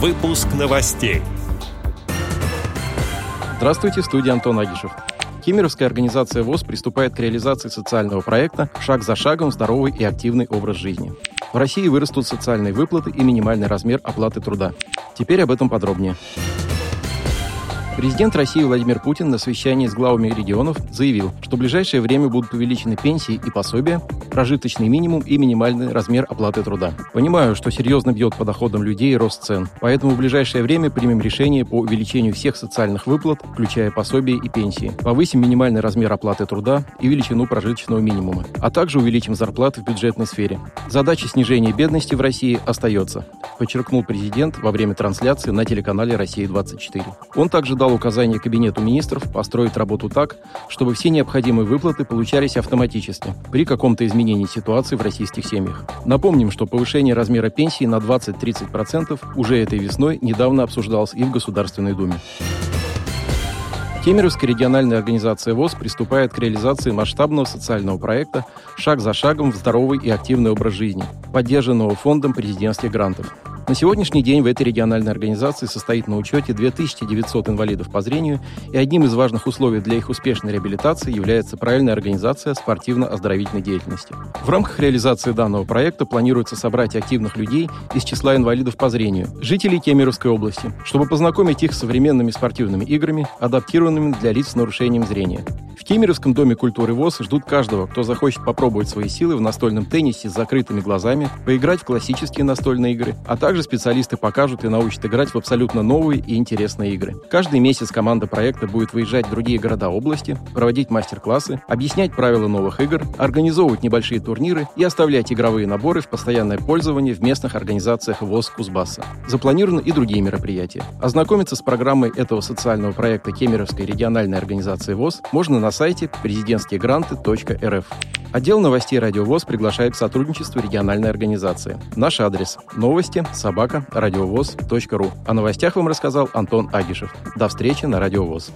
Выпуск новостей. Здравствуйте, студия Антон Агишев. Кемеровская организация ВОЗ приступает к реализации социального проекта «Шаг за шагом. Здоровый и активный образ жизни». В России вырастут социальные выплаты и минимальный размер оплаты труда. Теперь об этом подробнее. Президент России Владимир Путин на совещании с главами регионов заявил, что в ближайшее время будут увеличены пенсии и пособия, прожиточный минимум и минимальный размер оплаты труда. Понимаю, что серьезно бьет по доходам людей рост цен, поэтому в ближайшее время примем решение по увеличению всех социальных выплат, включая пособия и пенсии. Повысим минимальный размер оплаты труда и величину прожиточного минимума, а также увеличим зарплаты в бюджетной сфере. Задача снижения бедности в России остается, подчеркнул президент во время трансляции на телеканале «Россия-24». Он также дал указание Кабинету министров построить работу так, чтобы все необходимые выплаты получались автоматически при каком-то изменении ситуации в российских семьях. Напомним, что повышение размера пенсии на 20-30% уже этой весной недавно обсуждалось и в Государственной Думе. Кемеровская региональная организация ВОЗ приступает к реализации масштабного социального проекта «Шаг за шагом в здоровый и активный образ жизни», поддержанного фондом президентских грантов. На сегодняшний день в этой региональной организации состоит на учете 2900 инвалидов по зрению, и одним из важных условий для их успешной реабилитации является правильная организация спортивно-оздоровительной деятельности. В рамках реализации данного проекта планируется собрать активных людей из числа инвалидов по зрению, жителей Кемеровской области, чтобы познакомить их с современными спортивными играми, адаптированными для лиц с нарушением зрения. В Кемеровском доме культуры ВОЗ ждут каждого, кто захочет попробовать свои силы в настольном теннисе с закрытыми глазами, поиграть в классические настольные игры, а также специалисты покажут и научат играть в абсолютно новые и интересные игры. Каждый месяц команда проекта будет выезжать в другие города области, проводить мастер-классы, объяснять правила новых игр, организовывать небольшие турниры и оставлять игровые наборы в постоянное пользование в местных организациях ВОЗ Кузбасса. Запланированы и другие мероприятия. Ознакомиться с программой этого социального проекта Кемеровской региональной организации ВОЗ можно на на сайте президентскиегранты.рф. Отдел новостей «Радиовоз» приглашает к сотрудничеству региональной организации. Наш адрес – новости собака радиовоз.ру. О новостях вам рассказал Антон Агишев. До встречи на «Радиовоз».